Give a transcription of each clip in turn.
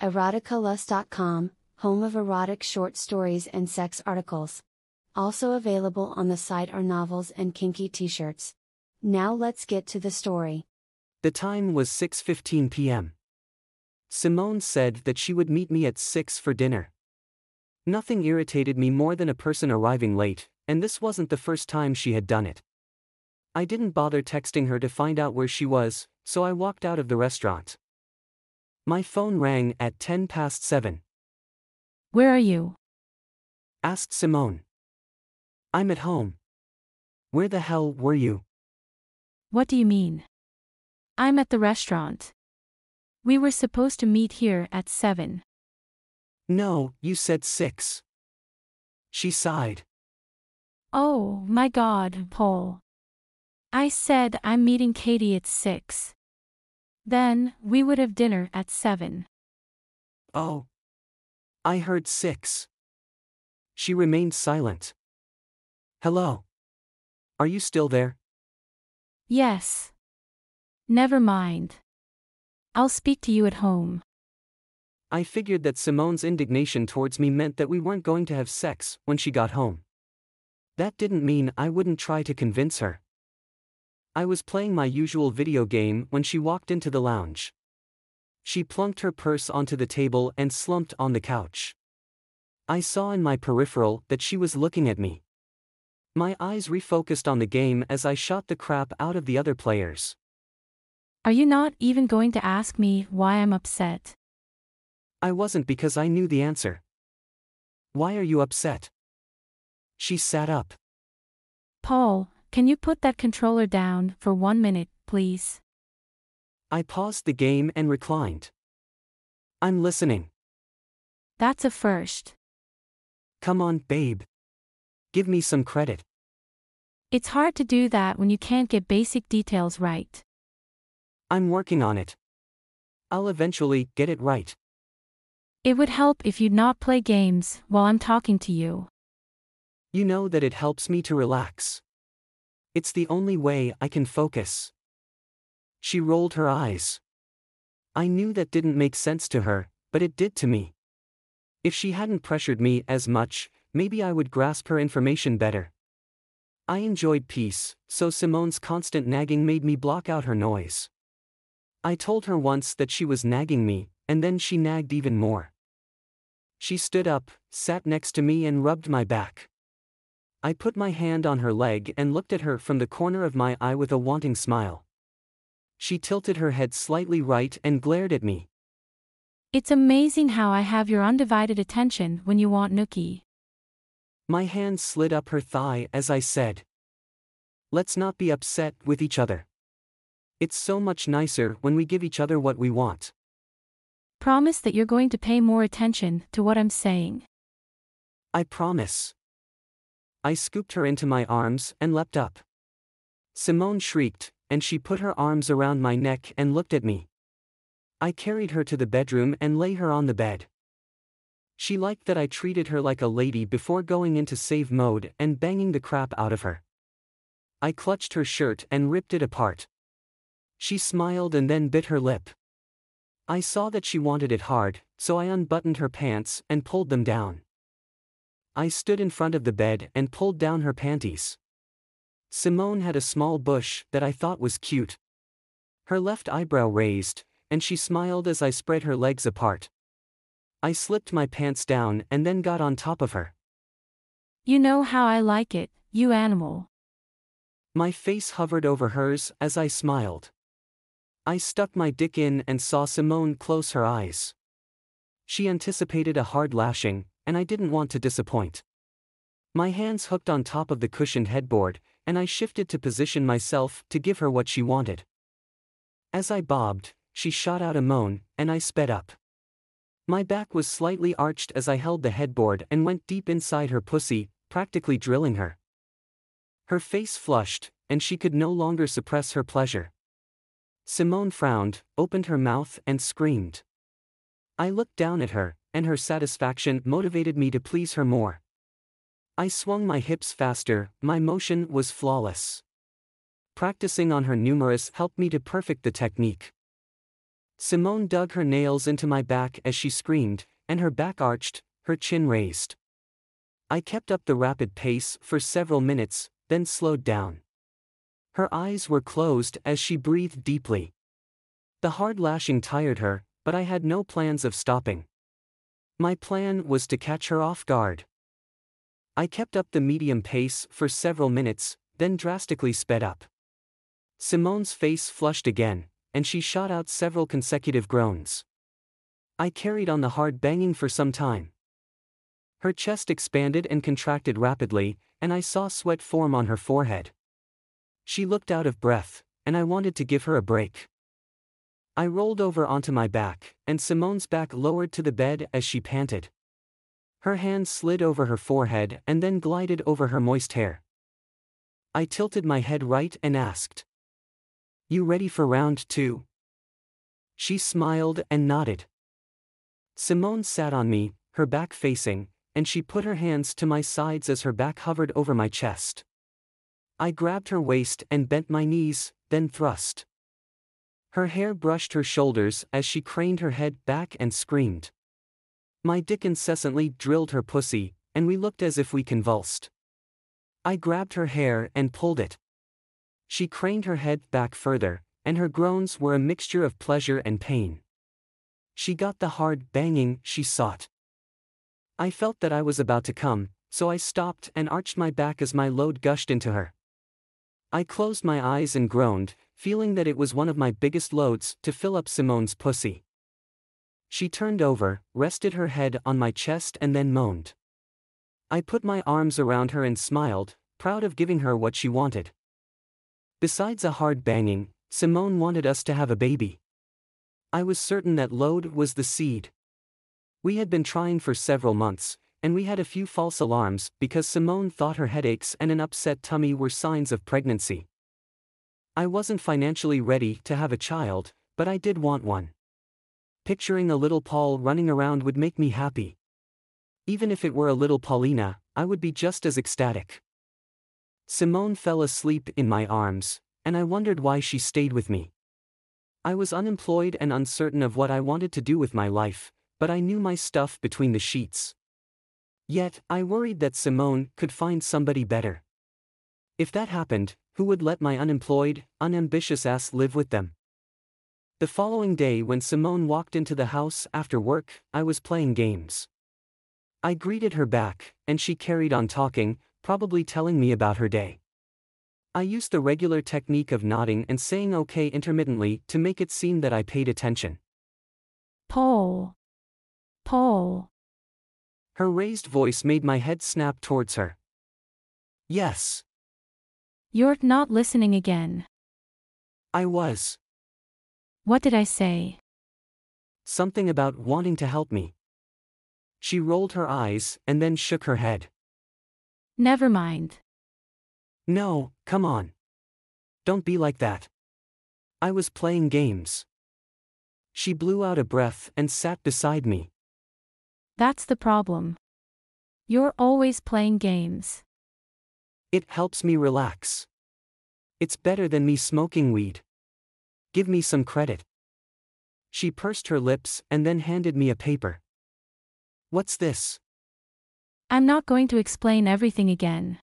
Eroticalust.com, home of erotic short stories and sex articles. Also available on the site are novels and kinky t-shirts. Now let's get to the story. The time was 6:15 p.m. Simone said that she would meet me at 6 for dinner. Nothing irritated me more than a person arriving late, and this wasn't the first time she had done it. I didn't bother texting her to find out where she was, so I walked out of the restaurant. My phone rang at 10 past 7. Where are you? Asked Simone. I'm at home. Where the hell were you? What do you mean? I'm at the restaurant. We were supposed to meet here at 7. No, you said 6. She sighed. Oh, my god, Paul. I said I'm meeting Katie at 6. Then, we would have dinner at 7. Oh. I heard 6. She remained silent. Hello. Are you still there? Yes. Never mind. I'll speak to you at home. I figured that Simone's indignation towards me meant that we weren't going to have sex when she got home. That didn't mean I wouldn't try to convince her. I was playing my usual video game when she walked into the lounge. She plunked her purse onto the table and slumped on the couch. I saw in my peripheral that she was looking at me. My eyes refocused on the game as I shot the crap out of the other players. Are you not even going to ask me why I'm upset? I wasn't because I knew the answer. Why are you upset? She sat up. Paul, can you put that controller down for one minute, please? I paused the game and reclined. I'm listening. That's a first. Come on, babe. Give me some credit. It's hard to do that when you can't get basic details right. I'm working on it. I'll eventually get it right. It would help if you'd not play games while I'm talking to you. You know that it helps me to relax. It's the only way I can focus. She rolled her eyes. I knew that didn't make sense to her, but it did to me. If she hadn't pressured me as much, maybe I would grasp her information better. I enjoyed peace, so Simone's constant nagging made me block out her noise. I told her once that she was nagging me, and then she nagged even more. She stood up, sat next to me, and rubbed my back. I put my hand on her leg and looked at her from the corner of my eye with a wanting smile. She tilted her head slightly right and glared at me. It's amazing how I have your undivided attention when you want Nookie. My hand slid up her thigh as I said, Let's not be upset with each other. It's so much nicer when we give each other what we want. Promise that you're going to pay more attention to what I'm saying. I promise. I scooped her into my arms and leapt up. Simone shrieked, and she put her arms around my neck and looked at me. I carried her to the bedroom and lay her on the bed. She liked that I treated her like a lady before going into save mode and banging the crap out of her. I clutched her shirt and ripped it apart. She smiled and then bit her lip. I saw that she wanted it hard, so I unbuttoned her pants and pulled them down. I stood in front of the bed and pulled down her panties. Simone had a small bush that I thought was cute. Her left eyebrow raised, and she smiled as I spread her legs apart. I slipped my pants down and then got on top of her. You know how I like it, you animal. My face hovered over hers as I smiled. I stuck my dick in and saw Simone close her eyes. She anticipated a hard lashing, and I didn't want to disappoint. My hands hooked on top of the cushioned headboard, and I shifted to position myself to give her what she wanted. As I bobbed, she shot out a moan, and I sped up. My back was slightly arched as I held the headboard and went deep inside her pussy, practically drilling her. Her face flushed, and she could no longer suppress her pleasure. Simone frowned, opened her mouth, and screamed. I looked down at her, and her satisfaction motivated me to please her more. I swung my hips faster, my motion was flawless. Practicing on her numerous helped me to perfect the technique. Simone dug her nails into my back as she screamed, and her back arched, her chin raised. I kept up the rapid pace for several minutes, then slowed down. Her eyes were closed as she breathed deeply. The hard lashing tired her, but I had no plans of stopping. My plan was to catch her off guard. I kept up the medium pace for several minutes, then drastically sped up. Simone's face flushed again, and she shot out several consecutive groans. I carried on the hard banging for some time. Her chest expanded and contracted rapidly, and I saw sweat form on her forehead. She looked out of breath, and I wanted to give her a break. I rolled over onto my back, and Simone's back lowered to the bed as she panted. Her hand slid over her forehead and then glided over her moist hair. I tilted my head right and asked, You ready for round two? She smiled and nodded. Simone sat on me, her back facing, and she put her hands to my sides as her back hovered over my chest. I grabbed her waist and bent my knees, then thrust. Her hair brushed her shoulders as she craned her head back and screamed. My dick incessantly drilled her pussy, and we looked as if we convulsed. I grabbed her hair and pulled it. She craned her head back further, and her groans were a mixture of pleasure and pain. She got the hard banging she sought. I felt that I was about to come, so I stopped and arched my back as my load gushed into her. I closed my eyes and groaned, feeling that it was one of my biggest loads to fill up Simone's pussy. She turned over, rested her head on my chest and then moaned. I put my arms around her and smiled, proud of giving her what she wanted. Besides a hard banging, Simone wanted us to have a baby. I was certain that load was the seed. We had been trying for several months, and we had a few false alarms because Simone thought her headaches and an upset tummy were signs of pregnancy. I wasn't financially ready to have a child, but I did want one. Picturing a little Paul running around would make me happy. Even if it were a little Paulina, I would be just as ecstatic. Simone fell asleep in my arms, and I wondered why she stayed with me. I was unemployed and uncertain of what I wanted to do with my life, but I knew my stuff between the sheets. Yet, I worried that Simone could find somebody better. If that happened, who would let my unemployed, unambitious ass live with them? The following day, when Simone walked into the house after work, I was playing games. I greeted her back, and she carried on talking, probably telling me about her day. I used the regular technique of nodding and saying okay intermittently to make it seem that I paid attention. Paul. Paul. Her raised voice made my head snap towards her. Yes. You're not listening again. I was. What did I say? Something about wanting to help me. She rolled her eyes and then shook her head. Never mind. No, come on. Don't be like that. I was playing games. She blew out a breath and sat beside me. That's the problem. You're always playing games. It helps me relax. It's better than me smoking weed. Give me some credit. She pursed her lips and then handed me a paper. What's this? I'm not going to explain everything again.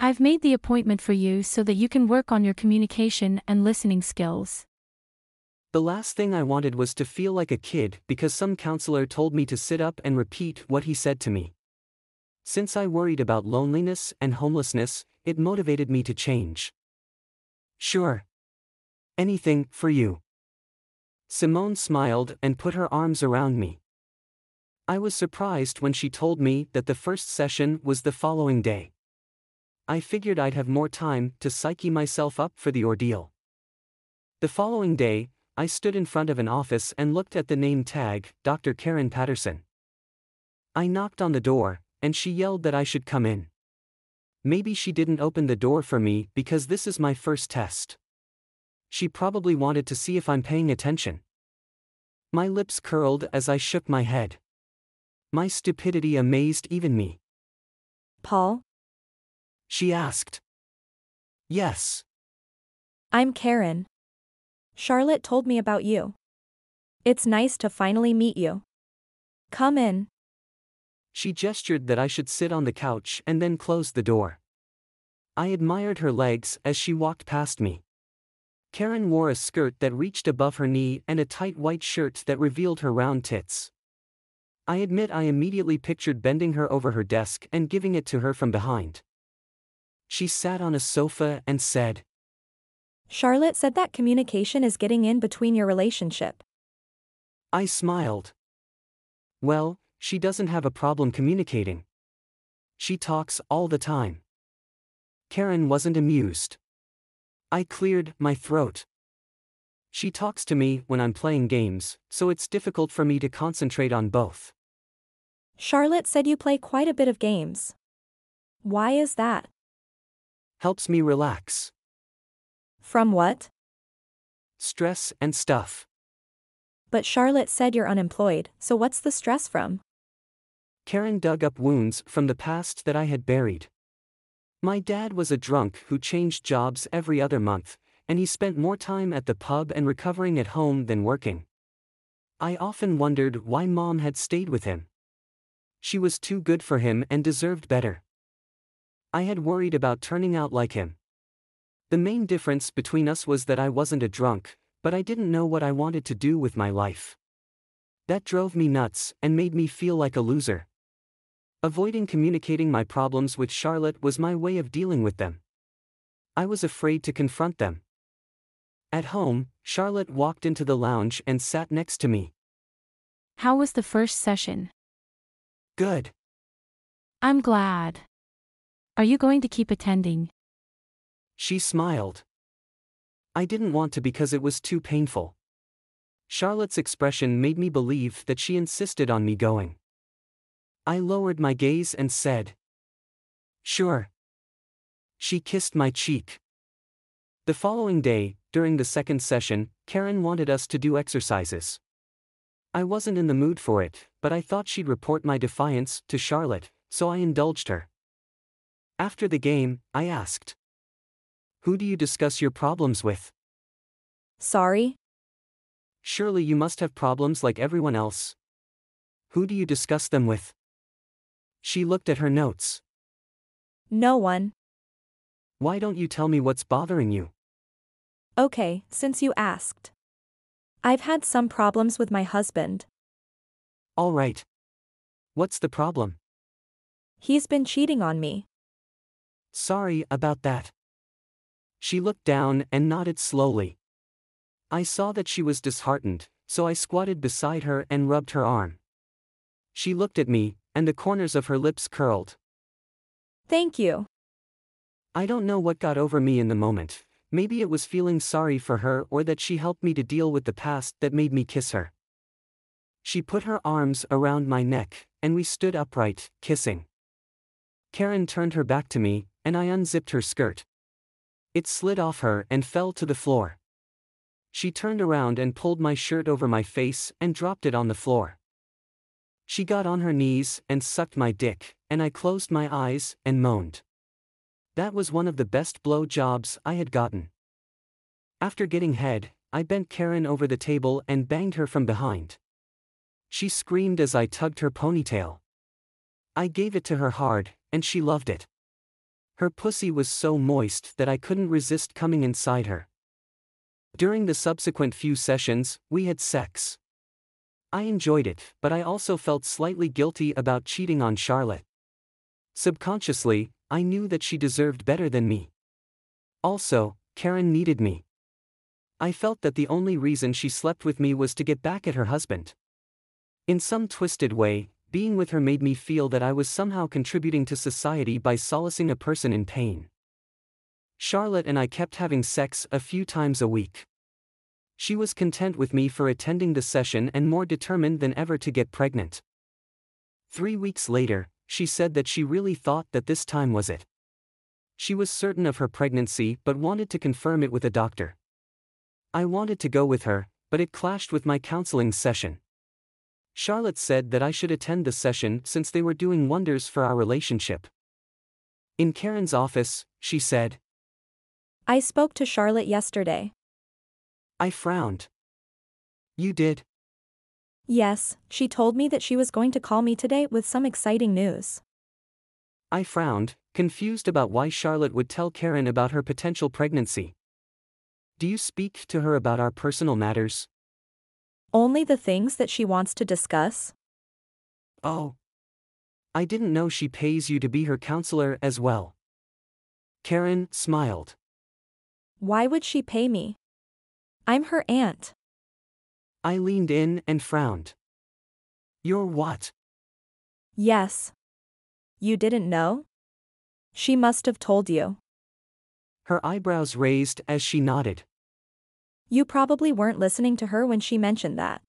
I've made the appointment for you so that you can work on your communication and listening skills. The last thing I wanted was to feel like a kid because some counselor told me to sit up and repeat what he said to me. Since I worried about loneliness and homelessness, it motivated me to change. Sure. Anything, for you. Simone smiled and put her arms around me. I was surprised when she told me that the first session was the following day. I figured I'd have more time to psyche myself up for the ordeal. The following day, I stood in front of an office and looked at the name tag, Dr. Karen Patterson. I knocked on the door, and she yelled that I should come in. Maybe she didn't open the door for me because this is my first test. She probably wanted to see if I'm paying attention. My lips curled as I shook my head. My stupidity amazed even me. Paul? She asked. Yes. I'm Karen. Charlotte told me about you. It's nice to finally meet you. Come in. She gestured that I should sit on the couch and then closed the door. I admired her legs as she walked past me. Karen wore a skirt that reached above her knee and a tight white shirt that revealed her round tits. I admit I immediately pictured bending her over her desk and giving it to her from behind. She sat on a sofa and said, Charlotte said that communication is getting in between your relationship. I smiled. Well, she doesn't have a problem communicating. She talks all the time. Karen wasn't amused. I cleared my throat. She talks to me when I'm playing games, so it's difficult for me to concentrate on both. Charlotte said you play quite a bit of games. Why is that? Helps me relax. From what? Stress and stuff. But Charlotte said you're unemployed, so what's the stress from? Karen dug up wounds from the past that I had buried. My dad was a drunk who changed jobs every other month, and he spent more time at the pub and recovering at home than working. I often wondered why mom had stayed with him. She was too good for him and deserved better. I had worried about turning out like him. The main difference between us was that I wasn't a drunk, but I didn't know what I wanted to do with my life. That drove me nuts and made me feel like a loser. Avoiding communicating my problems with Charlotte was my way of dealing with them. I was afraid to confront them. At home, Charlotte walked into the lounge and sat next to me. How was the first session? Good. I'm glad. Are you going to keep attending? She smiled. I didn't want to because it was too painful. Charlotte's expression made me believe that she insisted on me going. I lowered my gaze and said, Sure. She kissed my cheek. The following day, during the second session, Karen wanted us to do exercises. I wasn't in the mood for it, but I thought she'd report my defiance to Charlotte, so I indulged her. After the game, I asked, Who do you discuss your problems with? Sorry? Surely you must have problems like everyone else. Who do you discuss them with? She looked at her notes. No one. Why don't you tell me what's bothering you? Okay, since you asked. I've had some problems with my husband. All right. What's the problem? He's been cheating on me. Sorry about that. She looked down and nodded slowly. I saw that she was disheartened, so I squatted beside her and rubbed her arm. She looked at me, and the corners of her lips curled. Thank you. I don't know what got over me in the moment, maybe it was feeling sorry for her or that she helped me to deal with the past that made me kiss her. She put her arms around my neck, and we stood upright, kissing. Karen turned her back to me, and I unzipped her skirt. It slid off her and fell to the floor. She turned around and pulled my shirt over my face and dropped it on the floor. She got on her knees and sucked my dick, and I closed my eyes and moaned. That was one of the best blow jobs I had gotten. After getting head, I bent Karen over the table and banged her from behind. She screamed as I tugged her ponytail. I gave it to her hard, and she loved it. Her pussy was so moist that I couldn't resist coming inside her. During the subsequent few sessions, we had sex. I enjoyed it, but I also felt slightly guilty about cheating on Charlotte. Subconsciously, I knew that she deserved better than me. Also, Karen needed me. I felt that the only reason she slept with me was to get back at her husband. In some twisted way, being with her made me feel that I was somehow contributing to society by solacing a person in pain. Charlotte and I kept having sex a few times a week. She was content with me for attending the session and more determined than ever to get pregnant. Three weeks later, she said that she really thought that this time was it. She was certain of her pregnancy but wanted to confirm it with a doctor. I wanted to go with her, but it clashed with my counseling session. Charlotte said that I should attend the session since they were doing wonders for our relationship. In Karen's office, she said, I spoke to Charlotte yesterday. I frowned. You did? Yes, she told me that she was going to call me today with some exciting news. I frowned, confused about why Charlotte would tell Karen about her potential pregnancy. Do you speak to her about our personal matters? Only the things that she wants to discuss? Oh. I didn't know she pays you to be her counselor as well. Karen smiled. Why would she pay me? I'm her aunt. I leaned in and frowned. You're what? Yes. You didn't know? She must have told you. Her eyebrows raised as she nodded. You probably weren't listening to her when she mentioned that.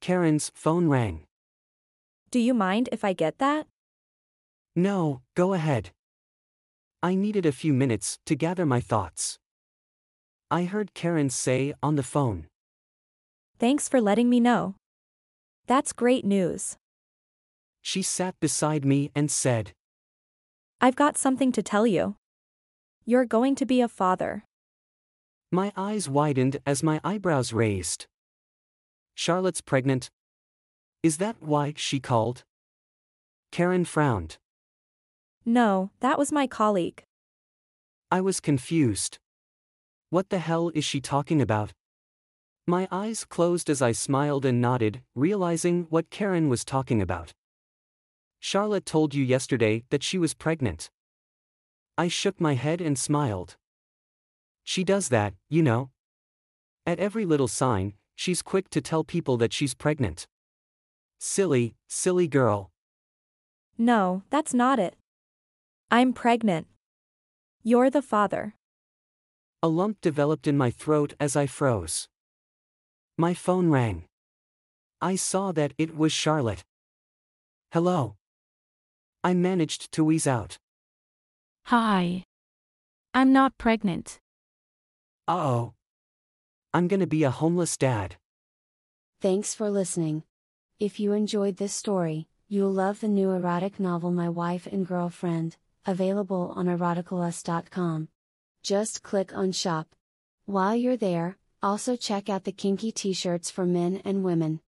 Karen's phone rang. Do you mind if I get that? No, go ahead. I needed a few minutes to gather my thoughts. I heard Karen say on the phone. Thanks for letting me know. That's great news. She sat beside me and said, I've got something to tell you. You're going to be a father. My eyes widened as my eyebrows raised. Charlotte's pregnant. Is that why she called? Karen frowned. No, that was my colleague. I was confused. What the hell is she talking about? My eyes closed as I smiled and nodded, realizing what Karen was talking about. Charlotte told you yesterday that she was pregnant. I shook my head and smiled. She does that, you know. At every little sign, she's quick to tell people that she's pregnant. Silly, silly girl. No, that's not it. I'm pregnant. You're the father. A lump developed in my throat as I froze. My phone rang. I saw that it was Charlotte. Hello. I managed to wheeze out. Hi. I'm not pregnant. Uh oh. I'm gonna be a homeless dad. Thanks for listening. If you enjoyed this story, you'll love the new erotic novel My Wife and Girlfriend, available on eroticalust.com. Just click on Shop. While you're there, also check out the kinky t shirts for men and women.